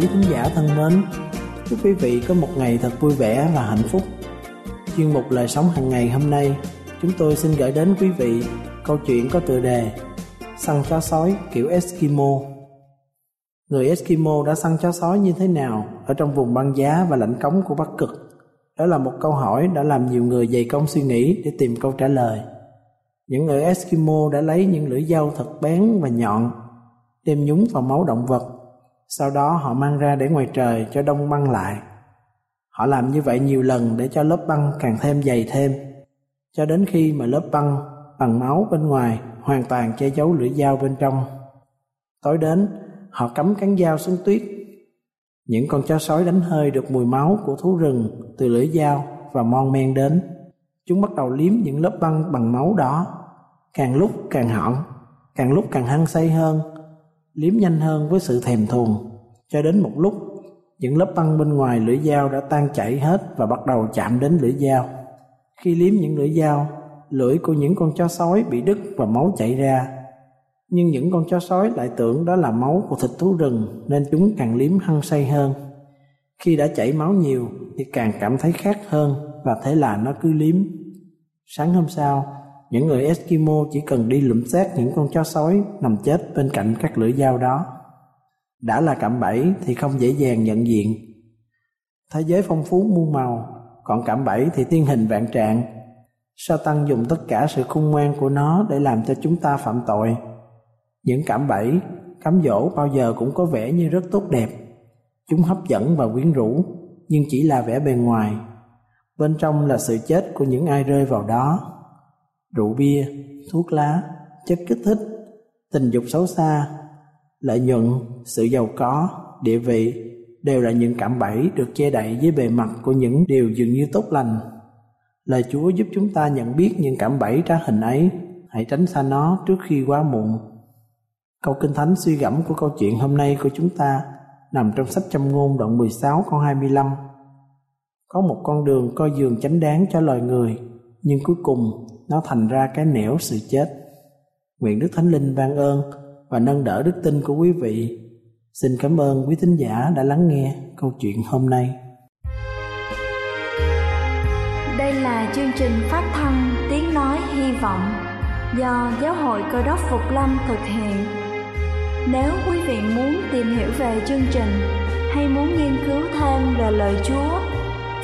Quý thính giả thân mến Chúc quý vị có một ngày thật vui vẻ và hạnh phúc Chuyên mục Lời Sống hàng ngày hôm nay, Chúng tôi xin gửi đến quý vị câu chuyện có tựa đề Săn chó sói kiểu Eskimo Người Eskimo đã săn chó sói như thế nào ở trong vùng băng giá và lạnh cống của Bắc Cực? Đó là một câu hỏi đã làm nhiều người dày công suy nghĩ để tìm câu trả lời. Những người Eskimo đã lấy những lưỡi dao thật bén và nhọn, đem nhúng vào máu động vật sau đó họ mang ra để ngoài trời cho đông băng lại. Họ làm như vậy nhiều lần để cho lớp băng càng thêm dày thêm, cho đến khi mà lớp băng bằng máu bên ngoài hoàn toàn che giấu lưỡi dao bên trong. Tối đến, họ cắm cán dao xuống tuyết. Những con chó sói đánh hơi được mùi máu của thú rừng từ lưỡi dao và mon men đến. Chúng bắt đầu liếm những lớp băng bằng máu đó, càng lúc càng hỏng, càng lúc càng hăng say hơn liếm nhanh hơn với sự thèm thuồng. Cho đến một lúc, những lớp băng bên ngoài lưỡi dao đã tan chảy hết và bắt đầu chạm đến lưỡi dao. Khi liếm những lưỡi dao, lưỡi của những con chó sói bị đứt và máu chảy ra. Nhưng những con chó sói lại tưởng đó là máu của thịt thú rừng nên chúng càng liếm hăng say hơn. Khi đã chảy máu nhiều thì càng cảm thấy khát hơn và thế là nó cứ liếm. Sáng hôm sau những người Eskimo chỉ cần đi lụm xác những con chó sói nằm chết bên cạnh các lưỡi dao đó. Đã là cạm bẫy thì không dễ dàng nhận diện. Thế giới phong phú muôn màu, còn cạm bẫy thì thiên hình vạn trạng. Sa tăng dùng tất cả sự khôn ngoan của nó để làm cho chúng ta phạm tội. Những cạm bẫy, cám dỗ bao giờ cũng có vẻ như rất tốt đẹp. Chúng hấp dẫn và quyến rũ, nhưng chỉ là vẻ bề ngoài. Bên trong là sự chết của những ai rơi vào đó rượu bia, thuốc lá, chất kích thích, tình dục xấu xa, lợi nhuận, sự giàu có, địa vị đều là những cạm bẫy được che đậy dưới bề mặt của những điều dường như tốt lành. Lời Chúa giúp chúng ta nhận biết những cạm bẫy trá hình ấy, hãy tránh xa nó trước khi quá muộn. Câu Kinh Thánh suy gẫm của câu chuyện hôm nay của chúng ta nằm trong sách Châm ngôn đoạn 16 câu 25. Có một con đường coi giường chánh đáng cho loài người, nhưng cuối cùng nó thành ra cái nẻo sự chết. Nguyện Đức Thánh Linh ban ơn và nâng đỡ đức tin của quý vị. Xin cảm ơn quý thính giả đã lắng nghe câu chuyện hôm nay. Đây là chương trình phát thanh Tiếng Nói Hy Vọng do Giáo hội Cơ đốc Phục Lâm thực hiện. Nếu quý vị muốn tìm hiểu về chương trình hay muốn nghiên cứu thêm về lời Chúa,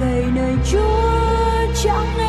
cây nơi chúa chẳng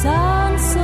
sunset.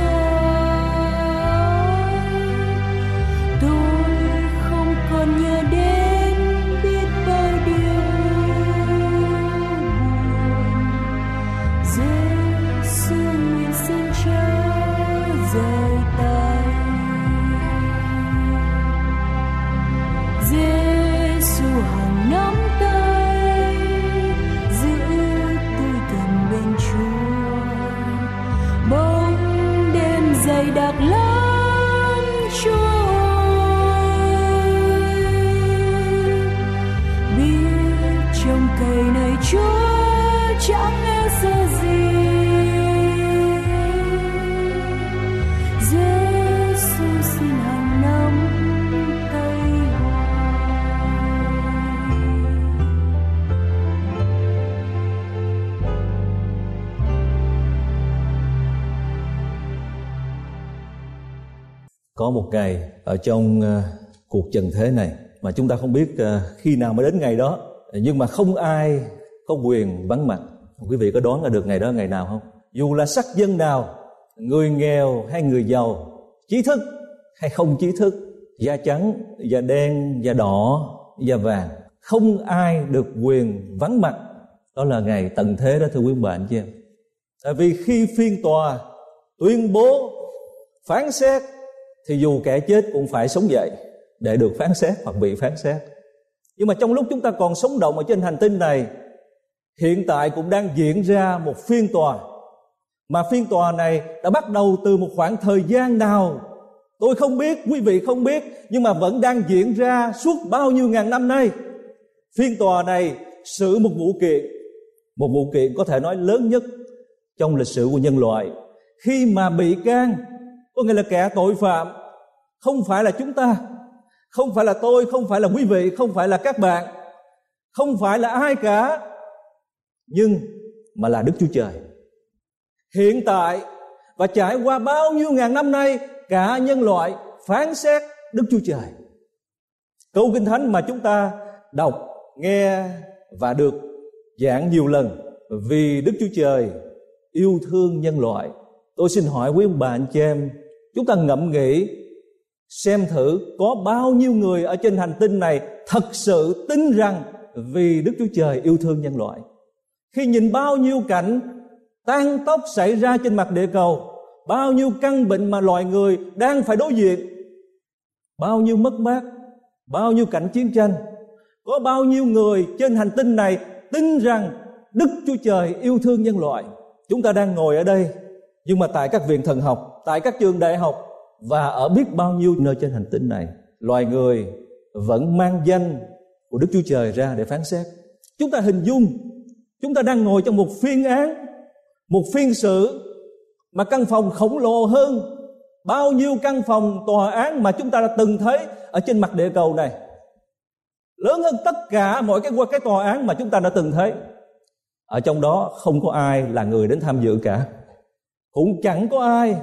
Có một ngày ở trong ờ, cuộc trần thế này mà chúng ta không biết ờ, khi nào mới đến ngày đó, nhưng mà không ai có quyền vắng mặt. Quý vị có đoán ra được ngày đó ngày nào không? Dù là sắc dân nào, người nghèo hay người giàu, trí thức hay không trí thức, da trắng, da đen, da đỏ, da vàng, không ai được quyền vắng mặt. Đó là ngày tận thế đó, thưa quý bạn chị em. Tại vì khi phiên tòa tuyên bố phán xét thì dù kẻ chết cũng phải sống dậy để được phán xét hoặc bị phán xét. Nhưng mà trong lúc chúng ta còn sống động ở trên hành tinh này, hiện tại cũng đang diễn ra một phiên tòa. Mà phiên tòa này đã bắt đầu từ một khoảng thời gian nào? Tôi không biết, quý vị không biết, nhưng mà vẫn đang diễn ra suốt bao nhiêu ngàn năm nay. Phiên tòa này xử một vụ kiện, một vụ kiện có thể nói lớn nhất trong lịch sử của nhân loại. Khi mà bị can, có nghĩa là kẻ tội phạm không phải là chúng ta, không phải là tôi, không phải là quý vị, không phải là các bạn, không phải là ai cả, nhưng mà là đức chúa trời. Hiện tại và trải qua bao nhiêu ngàn năm nay, cả nhân loại phán xét đức chúa trời. Câu kinh thánh mà chúng ta đọc, nghe và được giảng nhiều lần, vì đức chúa trời yêu thương nhân loại. Tôi xin hỏi quý ông bà, anh chị em, chúng ta ngẫm nghĩ xem thử có bao nhiêu người ở trên hành tinh này thật sự tin rằng vì Đức Chúa Trời yêu thương nhân loại. Khi nhìn bao nhiêu cảnh tan tóc xảy ra trên mặt địa cầu, bao nhiêu căn bệnh mà loài người đang phải đối diện, bao nhiêu mất mát, bao nhiêu cảnh chiến tranh, có bao nhiêu người trên hành tinh này tin rằng Đức Chúa Trời yêu thương nhân loại. Chúng ta đang ngồi ở đây, nhưng mà tại các viện thần học, tại các trường đại học và ở biết bao nhiêu nơi trên hành tinh này, loài người vẫn mang danh của Đức Chúa Trời ra để phán xét. Chúng ta hình dung chúng ta đang ngồi trong một phiên án, một phiên xử mà căn phòng khổng lồ hơn bao nhiêu căn phòng tòa án mà chúng ta đã từng thấy ở trên mặt địa cầu này. Lớn hơn tất cả mọi cái cái tòa án mà chúng ta đã từng thấy. Ở trong đó không có ai là người đến tham dự cả. Cũng chẳng có ai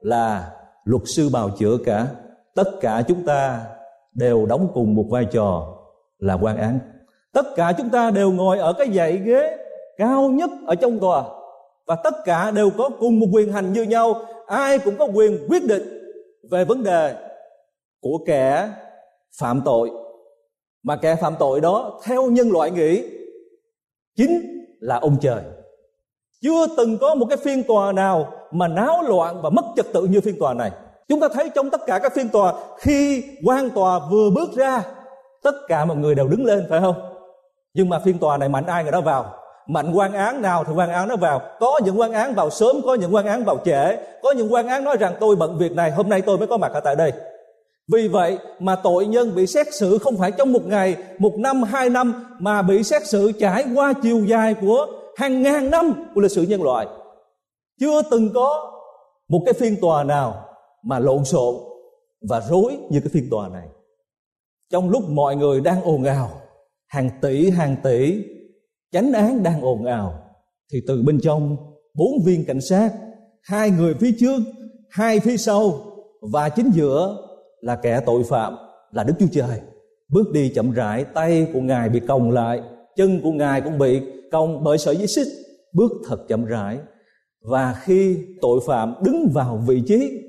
là luật sư bào chữa cả. Tất cả chúng ta đều đóng cùng một vai trò là quan án. Tất cả chúng ta đều ngồi ở cái dãy ghế cao nhất ở trong tòa. Và tất cả đều có cùng một quyền hành như nhau. Ai cũng có quyền quyết định về vấn đề của kẻ phạm tội. Mà kẻ phạm tội đó, theo nhân loại nghĩ, chính là ông trời chưa từng có một cái phiên tòa nào mà náo loạn và mất trật tự như phiên tòa này. Chúng ta thấy trong tất cả các phiên tòa, khi quan tòa vừa bước ra, tất cả mọi người đều đứng lên, phải không? Nhưng mà phiên tòa này mạnh ai người đó vào? Mạnh quan án nào thì quan án nó vào. Có những quan án vào sớm, có những quan án vào trễ. Có những quan án nói rằng tôi bận việc này, hôm nay tôi mới có mặt ở tại đây. Vì vậy mà tội nhân bị xét xử không phải trong một ngày, một năm, hai năm, mà bị xét xử trải qua chiều dài của hàng ngàn năm của lịch sử nhân loại, chưa từng có một cái phiên tòa nào mà lộn xộn và rối như cái phiên tòa này. Trong lúc mọi người đang ồn ào, hàng tỷ hàng tỷ chánh án đang ồn ào, thì từ bên trong bốn viên cảnh sát, hai người phía trước, hai phía sau và chính giữa là kẻ tội phạm là đức chúa trời bước đi chậm rãi, tay của ngài bị còng lại chân của ngài cũng bị còng bởi sợi dây xích. Bước thật chậm rãi. Và khi tội phạm đứng vào vị trí,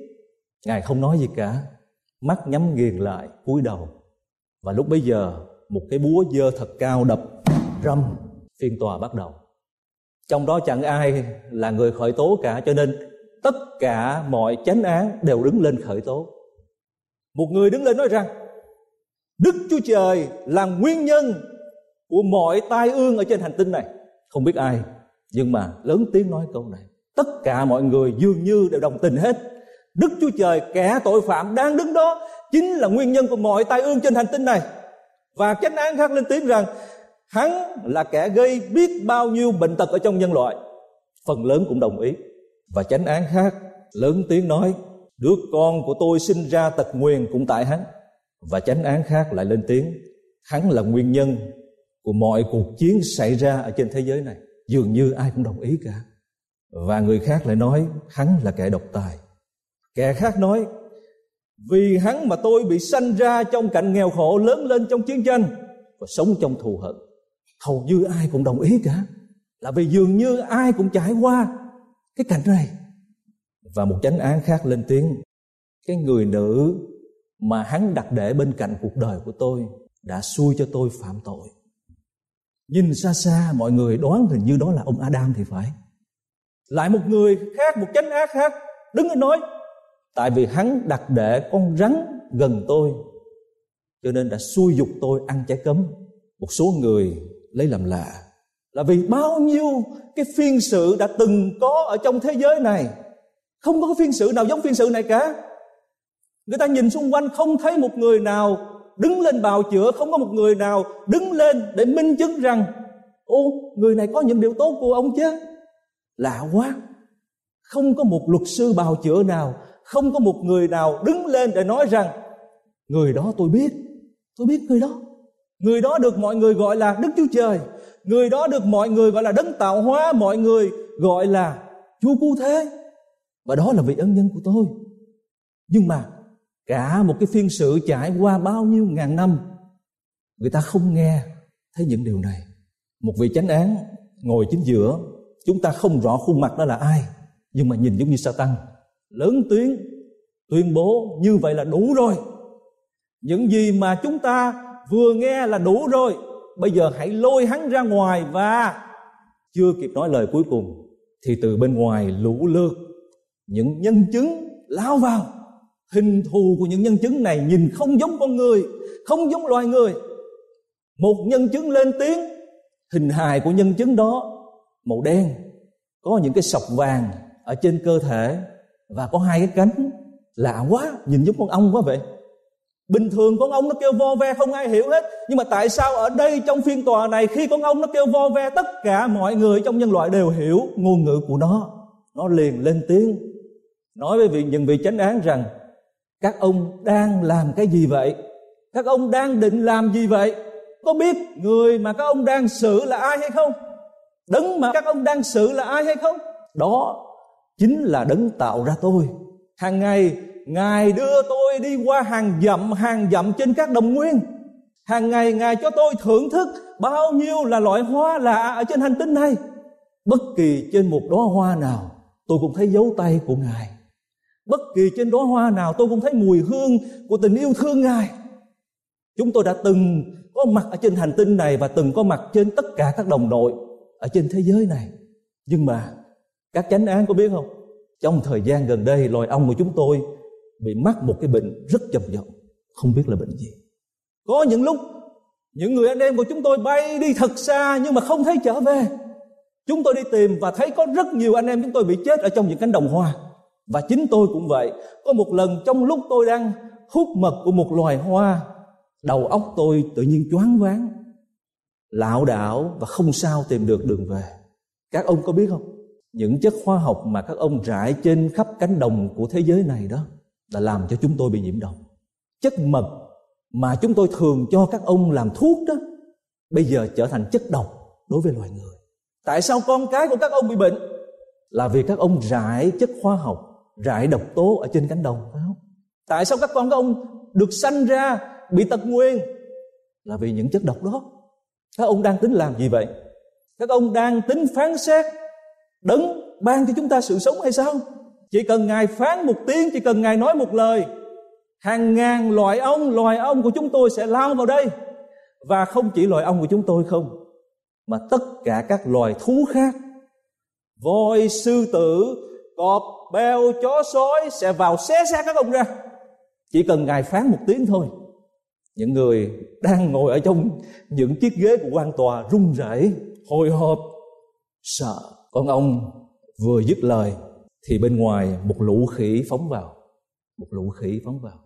ngài không nói gì cả. Mắt nhắm nghiền lại, cúi đầu. Và lúc bấy giờ, một cái búa dơ thật cao đập, râm, phiên tòa bắt đầu. Trong đó chẳng ai là người khởi tố cả, cho nên tất cả mọi chánh án đều đứng lên khởi tố. Một người đứng lên nói rằng, đức chúa trời là nguyên nhân của mọi tai ương ở trên hành tinh này. Không biết ai, nhưng mà lớn tiếng nói câu này. Tất cả mọi người dường như đều đồng tình hết. Đức chúa trời kẻ tội phạm đang đứng đó chính là nguyên nhân của mọi tai ương trên hành tinh này. Và chánh án khác lên tiếng rằng hắn là kẻ gây biết bao nhiêu bệnh tật ở trong nhân loại. Phần lớn cũng đồng ý. Và chánh án khác, lớn tiếng nói, đứa con của tôi sinh ra tật nguyền cũng tại hắn. Và chánh án khác lại lên tiếng, hắn là nguyên nhân của mọi cuộc chiến xảy ra ở trên thế giới này, dường như ai cũng đồng ý cả. Và người khác lại nói, hắn là kẻ độc tài. Kẻ khác nói, vì hắn mà tôi bị sanh ra trong cảnh nghèo khổ lớn lên trong chiến tranh và sống trong thù hận. Hầu như ai cũng đồng ý cả. Là vì dường như ai cũng trải qua cái cảnh này. Và một chánh án khác lên tiếng, cái người nữ mà hắn đặt để bên cạnh cuộc đời của tôi đã xui cho tôi phạm tội nhìn xa xa, mọi người đoán hình như đó là ông Adam thì phải. Lại một người khác, một chánh ác khác, đứng lên nói, tại vì hắn đặt để con rắn gần tôi, cho nên đã xui dục tôi ăn trái cấm. Một số người lấy làm lạ, là vì bao nhiêu cái phiên sự đã từng có ở trong thế giới này? Không có cái phiên sự nào giống phiên sự này cả. Người ta nhìn xung quanh không thấy một người nào đứng lên bào chữa, không có một người nào đứng lên để minh chứng rằng, ô, người này có những điều tốt của ông chứ. Lạ quá. Không có một luật sư bào chữa nào, không có một người nào đứng lên để nói rằng, người đó tôi biết tôi biết người đó. Người đó được mọi người gọi là đức chúa trời. Người đó được mọi người gọi là đấng tạo hóa, mọi người gọi là chúa cứu thế. Và đó là vị ân nhân của tôi. Nhưng mà cả một cái phiên sự trải qua bao nhiêu ngàn năm, người ta không nghe thấy những điều này. Một vị chánh án ngồi chính giữa, chúng ta không rõ khuôn mặt đó là ai, nhưng mà nhìn giống như sa tăng. Lớn tiếng tuyên bố như vậy là đủ rồi. Những gì mà chúng ta vừa nghe là đủ rồi. Bây giờ hãy lôi hắn ra ngoài và chưa kịp nói lời cuối cùng thì từ bên ngoài lũ lượt những nhân chứng lao vào hình thù của những nhân chứng này nhìn không giống con người, không giống loài người. Một nhân chứng lên tiếng, hình hài của nhân chứng đó màu đen, có những cái sọc vàng ở trên cơ thể và có hai cái cánh. Lạ quá, nhìn giống con ong quá vậy. Bình thường con ong nó kêu vo ve, không ai hiểu hết. Nhưng mà tại sao ở đây trong phiên tòa này, khi con ong nó kêu vo ve, tất cả mọi người trong nhân loại đều hiểu ngôn ngữ của nó. Nó liền lên tiếng, nói với vị những vị chánh án rằng các ông đang làm cái gì vậy? Các ông đang định làm gì vậy? Có biết người mà các ông đang xử là ai hay không? Đấng mà các ông đang xử là ai hay không? Đó chính là đấng tạo ra tôi. Hàng ngày, ngài đưa tôi đi qua hàng dặm hàng dặm trên các đồng nguyên. Hàng ngày, ngài cho tôi thưởng thức bao nhiêu là loại hoa lạ ở trên hành tinh này. Bất kỳ trên một đóa hoa nào, tôi cũng thấy dấu tay của ngài bất kỳ trên đóa hoa nào tôi cũng thấy mùi hương của tình yêu thương ngài. Chúng tôi đã từng có mặt ở trên hành tinh này và từng có mặt trên tất cả các đồng đội ở trên thế giới này. Nhưng mà, các chánh án có biết không? Trong thời gian gần đây, loài ong của chúng tôi bị mắc một cái bệnh rất trầm trọng không biết là bệnh gì. Có những lúc, những người anh em của chúng tôi bay đi thật xa nhưng mà không thấy trở về. Chúng tôi đi tìm và thấy có rất nhiều anh em chúng tôi bị chết ở trong những cánh đồng hoa và chính tôi cũng vậy. Có một lần trong lúc tôi đang hút mật của một loài hoa, đầu óc tôi tự nhiên choáng váng. Lảo đảo và không sao tìm được đường về. Các ông có biết không? Những chất hóa học mà các ông rải trên khắp cánh đồng của thế giới này đó là làm cho chúng tôi bị nhiễm độc. Chất mật mà chúng tôi thường cho các ông làm thuốc đó, bây giờ trở thành chất độc đối với loài người. Tại sao con cái của các ông bị bệnh? Là vì các ông rải chất hóa học rải độc tố ở trên cánh đồng, phải không? Tại sao các con các ông được sanh ra bị tật nguyên là vì những chất độc đó. Các ông đang tính làm gì vậy? Các ông đang tính phán xét, đấng ban cho chúng ta sự sống hay sao? Chỉ cần ngài phán một tiếng, chỉ cần ngài nói một lời, hàng ngàn loài ong loài ong của chúng tôi sẽ lao vào đây. Và không chỉ loài ong của chúng tôi không, mà tất cả các loài thú khác. Voi, sư tử cọp beo chó, sói sẽ vào xé xác các ông ra. Chỉ cần ngài phán một tiếng thôi. Những người đang ngồi ở trong những chiếc ghế của quan tòa run rẩy, hồi hộp. Sợ con ông vừa dứt lời, thì bên ngoài một lũ khỉ phóng vào. Một lũ khỉ phóng vào.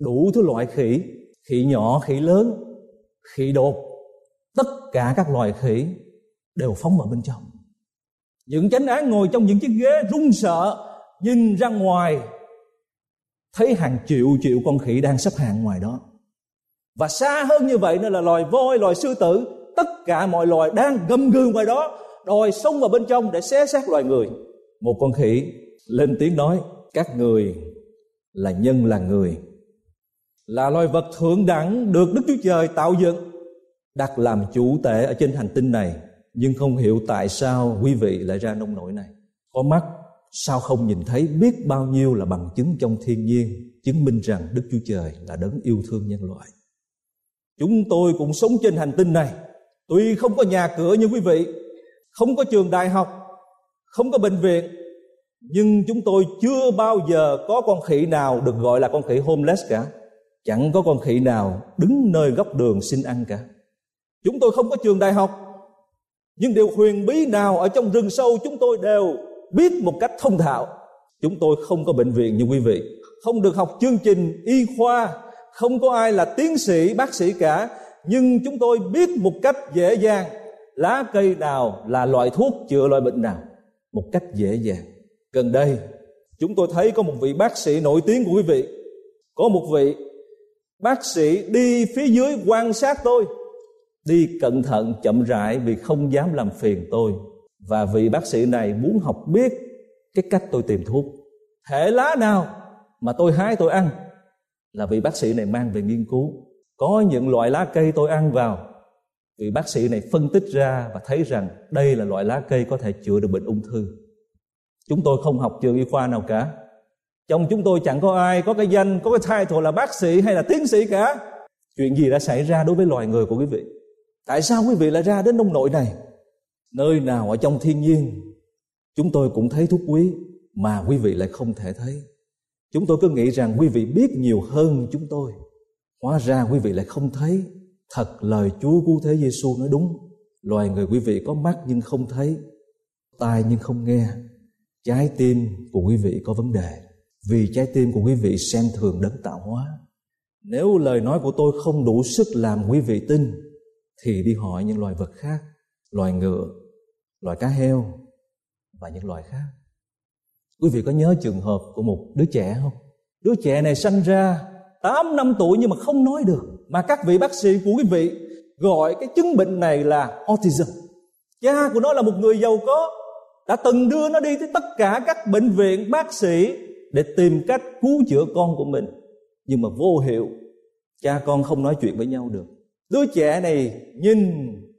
Đủ thứ loại khỉ. Khỉ nhỏ, khỉ lớn, khỉ đột. Tất cả các loài khỉ đều phóng vào bên trong những chánh án, ngồi trong những chiếc ghế run sợ, nhìn ra ngoài, thấy hàng triệu triệu con khỉ đang xếp hàng ngoài đó. Và xa hơn như vậy nữa là loài voi, loài sư tử, tất cả mọi loài đang gầm gừ ngoài đó, đòi xông vào bên trong để xé xác loài người. Một con khỉ lên tiếng nói, các người là nhân là người, là loài vật thượng đẳng được đức chúa trời tạo dựng, đặt làm chủ tể ở trên hành tinh này nhưng không hiểu tại sao quý vị lại ra nông nổi này. Có mắt, sao không nhìn thấy biết bao nhiêu là bằng chứng trong thiên nhiên, chứng minh rằng đức chúa trời là đấng yêu thương nhân loại. Chúng tôi cũng sống trên hành tinh này. Tuy không có nhà cửa như quý vị, không có trường đại học, không có bệnh viện, nhưng chúng tôi chưa bao giờ có con khỉ nào được gọi là con khỉ homeless cả. Chẳng có con khỉ nào đứng nơi góc đường xin ăn cả. Chúng tôi không có trường đại học nhưng điều huyền bí nào ở trong rừng sâu chúng tôi đều biết một cách thông thạo. Chúng tôi không có bệnh viện như quý vị, không được học chương trình, y khoa, không có ai là tiến sĩ, bác sĩ cả. Nhưng chúng tôi biết một cách dễ dàng. Lá cây nào là loại thuốc chữa loại bệnh nào? Một cách dễ dàng. Gần đây, chúng tôi thấy có một vị bác sĩ nổi tiếng của quý vị. Có một vị bác sĩ đi phía dưới quan sát tôi đi cẩn thận, chậm rãi, vì không dám làm phiền tôi. Và vị bác sĩ này muốn học biết cái cách tôi tìm thuốc. Thể lá nào mà tôi hái tôi ăn? Là vị bác sĩ này mang về nghiên cứu. Có những loại lá cây tôi ăn vào. Vị bác sĩ này phân tích ra và thấy rằng đây là loại lá cây có thể chữa được bệnh ung thư. Chúng tôi không học trường y khoa nào cả. Trong chúng tôi chẳng có ai, có cái danh, có cái title là bác sĩ hay là tiến sĩ cả. Chuyện gì đã xảy ra đối với loài người của quý vị? Tại sao quý vị lại ra đến nông nội này? Nơi nào ở trong thiên nhiên, chúng tôi cũng thấy thuốc quý, mà quý vị lại không thể thấy. Chúng tôi cứ nghĩ rằng quý vị biết nhiều hơn chúng tôi. Hóa ra quý vị lại không thấy. Thật lời chúa cứu thế giêsu nói đúng. Loài người quý vị có mắt nhưng không thấy, tai nhưng không nghe. Trái tim của quý vị có vấn đề. Vì trái tim của quý vị xem thường đấng tạo hóa. Nếu lời nói của tôi không đủ sức làm quý vị tin thì đi hỏi những loài vật khác, loài ngựa, loài cá heo và những loài khác. Quý vị có nhớ trường hợp của một đứa trẻ không? Đứa trẻ này sanh ra 8 năm tuổi nhưng mà không nói được, mà các vị bác sĩ của quý vị gọi cái chứng bệnh này là autism. Cha của nó là một người giàu có, đã từng đưa nó đi tới tất cả các bệnh viện bác sĩ để tìm cách cứu chữa con của mình. Nhưng mà vô hiệu, cha con không nói chuyện với nhau được đứa trẻ này nhìn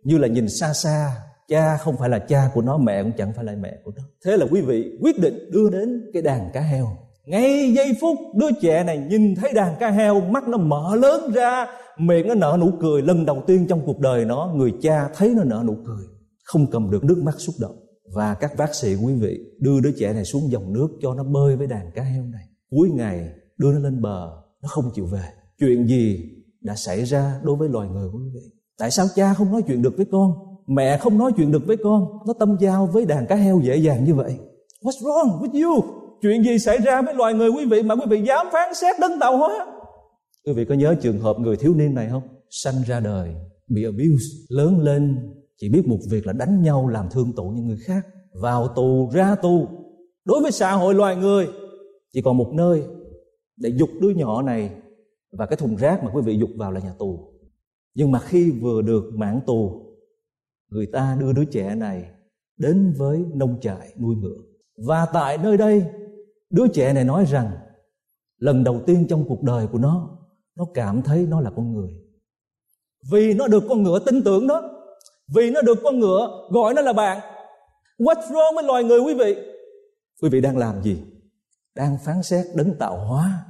như là nhìn xa xa. Cha không phải là cha của nó, mẹ cũng chẳng phải là mẹ của nó. Thế là quý vị quyết định đưa đến cái đàn cá heo. Ngay giây phút đứa trẻ này nhìn thấy đàn cá heo, mắt nó mở lớn ra, miệng nó nở nụ cười. Lần đầu tiên trong cuộc đời nó, người cha thấy nó nở nụ cười, không cầm được nước mắt xúc động. Và các bác sĩ, quý vị, đưa đứa trẻ này xuống dòng nước cho nó bơi với đàn cá heo này. Cuối ngày đưa nó lên bờ, nó không chịu về. Chuyện gì đã xảy ra đối với loài người quý vị. Tại sao cha không nói chuyện được với con? Mẹ không nói chuyện được với con? Nó tâm giao với đàn cá heo dễ dàng như vậy. What's wrong with you? Chuyện gì xảy ra với loài người quý vị mà quý vị dám phán xét đấng tạo hóa? Quý vị có nhớ trường hợp người thiếu niên này không? Sanh ra đời bị abuse, lớn lên chỉ biết một việc là đánh nhau làm thương tổn những người khác. Vào tù, ra tù. Đối với xã hội loài người, chỉ còn một nơi để dục đứa nhỏ này và cái thùng rác mà quý vị dục vào là nhà tù. Nhưng mà khi vừa được mãn tù, người ta đưa đứa trẻ này đến với nông trại nuôi ngựa. Và tại nơi đây, đứa trẻ này nói rằng, lần đầu tiên trong cuộc đời của nó nó cảm thấy nó là con người. Vì nó được con ngựa tin tưởng đó. Vì nó được con ngựa gọi nó là bạn. What's wrong với loài người quý vị? Quý vị đang làm gì? Đang phán xét, đấng tạo hóa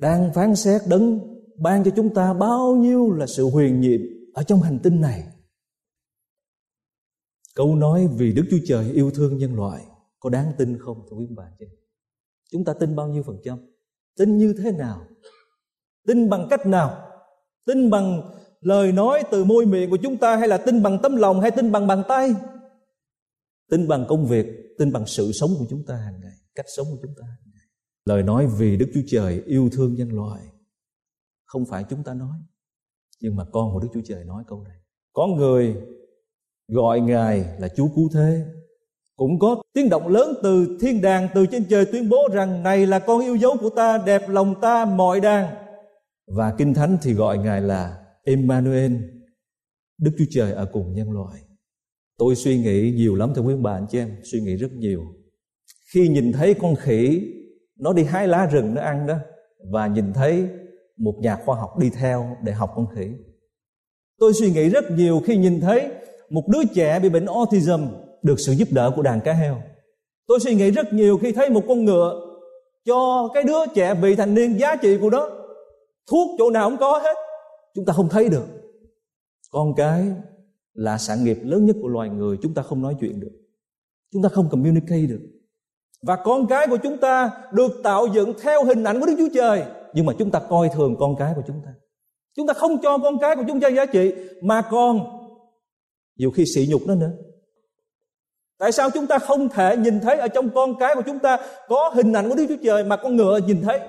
đang phán xét đấng ban cho chúng ta bao nhiêu là sự huyền nhiệm ở trong hành tinh này. Câu nói vì đức chúa trời yêu thương nhân loại, có đáng tin không, thưa quý bà chứ? chúng ta tin bao nhiêu phần trăm? Tin như thế nào? Tin bằng cách nào? Tin bằng lời nói từ môi miệng của chúng ta hay là tin bằng tấm lòng hay tin bằng bàn tay? Tin bằng công việc, tin bằng sự sống của chúng ta hàng ngày, cách sống của chúng ta hàng ngày lời nói vì đức chúa trời yêu thương nhân loại. Không phải chúng ta nói, nhưng mà con của đức chúa trời nói câu này. Có người gọi ngài là chúa cứu thế. Cũng có tiếng động lớn từ thiên đàng, từ trên trời tuyên bố rằng, này là con yêu dấu của ta, đẹp lòng ta mọi đàng. Và kinh thánh thì gọi ngài là Emmanuel, Đức Chúa Trời ở cùng nhân loại. Tôi suy nghĩ nhiều lắm thưa quý bà, anh chị em, suy nghĩ rất nhiều. Khi nhìn thấy con khỉ nó đi hái lá rừng nó ăn đó, và nhìn thấy một nhà khoa học đi theo để học con khỉ. Tôi suy nghĩ rất nhiều khi nhìn thấy một đứa trẻ bị bệnh autism được sự giúp đỡ của đàn cá heo. Tôi suy nghĩ rất nhiều khi thấy một con ngựa cho cái đứa trẻ vị thành niên giá trị của nó. Thuốc chỗ nào cũng có hết, chúng ta không thấy được. Con cái là sản nghiệp lớn nhất của loài người, chúng ta không nói chuyện được. Chúng ta không communicate được và con cái của chúng ta được tạo dựng theo hình ảnh của Đức Chúa Trời. Nhưng mà chúng ta coi thường con cái của chúng ta. Chúng ta không cho con cái của chúng ta giá trị, mà còn nhiều khi sỉ nhục nó nữa. Tại sao chúng ta không thể nhìn thấy ở trong con cái của chúng ta có hình ảnh của Đức Chúa Trời mà con ngựa nhìn thấy?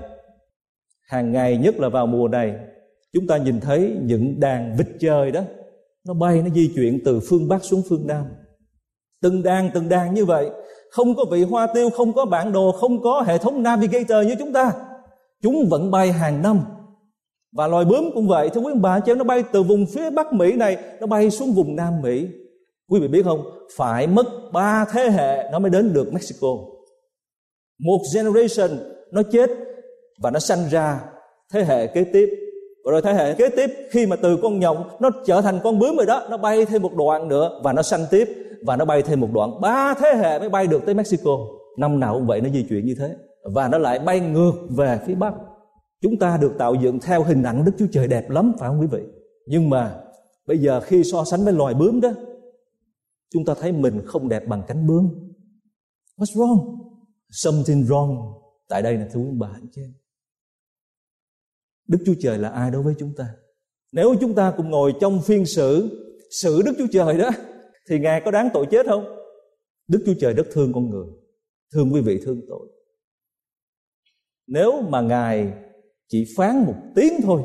Hàng ngày, nhất là vào mùa này, chúng ta nhìn thấy những đàn vịt trời đó. Nó bay, nó di chuyển từ phương bắc xuống phương nam. Từng đàn từng đàn như vậy không có vị hoa tiêu, không có bản đồ, không có hệ thống navigator như chúng ta. Chúng vẫn bay hàng năm. Và loài bướm cũng vậy. Thưa quý ông bà chị nó bay từ vùng phía bắc mỹ này, nó bay xuống vùng nam mỹ. Quý vị biết không? Phải mất ba thế hệ nó mới đến được mexico. Một generation nó chết và nó sanh ra thế hệ kế tiếp. Và rồi thế hệ kế tiếp, khi mà từ con nhộng nó trở thành con bướm rồi đó, nó bay thêm một đoạn nữa và nó sanh tiếp và nó bay thêm một đoạn. Ba thế hệ mới bay được tới Mexico. Năm nào cũng vậy, nó di chuyển như thế. Và nó lại bay ngược về phía bắc. Chúng ta được tạo dựng theo hình ảnh Đức Chúa Trời đẹp lắm, phải không quý vị? Nhưng mà bây giờ khi so sánh với loài bướm đó, chúng ta thấy mình không đẹp bằng cánh bướm. What's wrong? Something wrong. Tại đây là thưa quý bà, anh chị Đức Chúa Trời là ai đối với chúng ta? Nếu chúng ta cùng ngồi trong phiên xử xử Đức Chúa Trời đó thì Ngài có đáng tội chết không? Đức Chúa Trời rất thương con người, thương quý vị thương tội. Nếu mà Ngài chỉ phán một tiếng thôi,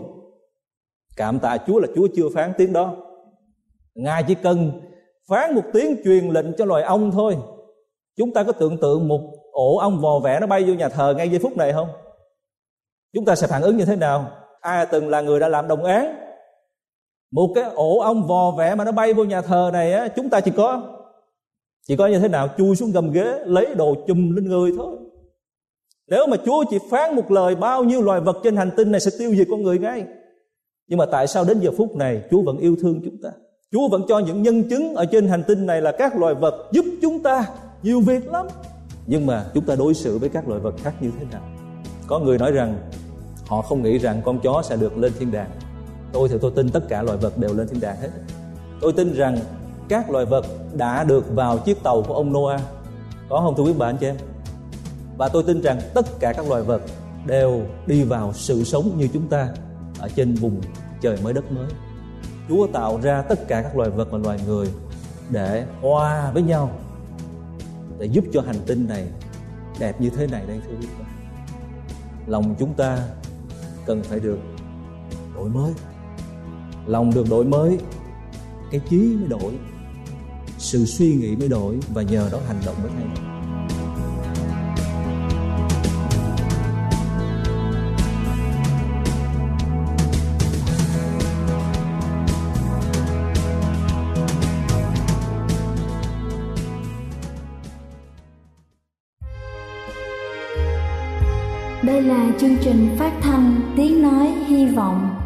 cảm tạ Chúa là Chúa chưa phán tiếng đó. Ngài chỉ cần phán một tiếng truyền lệnh cho loài ong thôi. Chúng ta có tưởng tượng một ổ ong vò vẽ nó bay vô nhà thờ ngay giây phút này không? Chúng ta sẽ phản ứng như thế nào? Ai từng là người đã làm đồng án một cái ổ ong vò vẽ mà nó bay vô nhà thờ này á, chúng ta chỉ có chỉ có như thế nào? Chui xuống gầm ghế, lấy đồ chùm lên người thôi. Nếu mà Chúa chỉ phán một lời bao nhiêu loài vật trên hành tinh này sẽ tiêu diệt con người ngay. Nhưng mà tại sao đến giờ phút này Chúa vẫn yêu thương chúng ta? Chúa vẫn cho những nhân chứng ở trên hành tinh này là các loài vật giúp chúng ta nhiều việc lắm. Nhưng mà chúng ta đối xử với các loài vật khác như thế nào? Có người nói rằng, họ không nghĩ rằng con chó sẽ được lên thiên đàng tôi thì tôi tin tất cả loài vật đều lên thiên đàng hết. Tôi tin rằng các loài vật đã được vào chiếc tàu của ông Noah. Có không, thưa quý bà anh chị em? Và tôi tin rằng tất cả các loài vật đều đi vào sự sống như chúng ta ở trên vùng trời mới đất mới. Chúa tạo ra tất cả các loài vật và loài người để hòa với nhau, để giúp cho hành tinh này đẹp như thế này đây, thưa quý vị. Lòng chúng ta cần phải được đổi mới lòng được đổi mới, cái trí mới đổi, sự suy nghĩ mới đổi và nhờ đó hành động mới thay đổi Đây là chương trình phát thanh Tiếng Nói Hy Vọng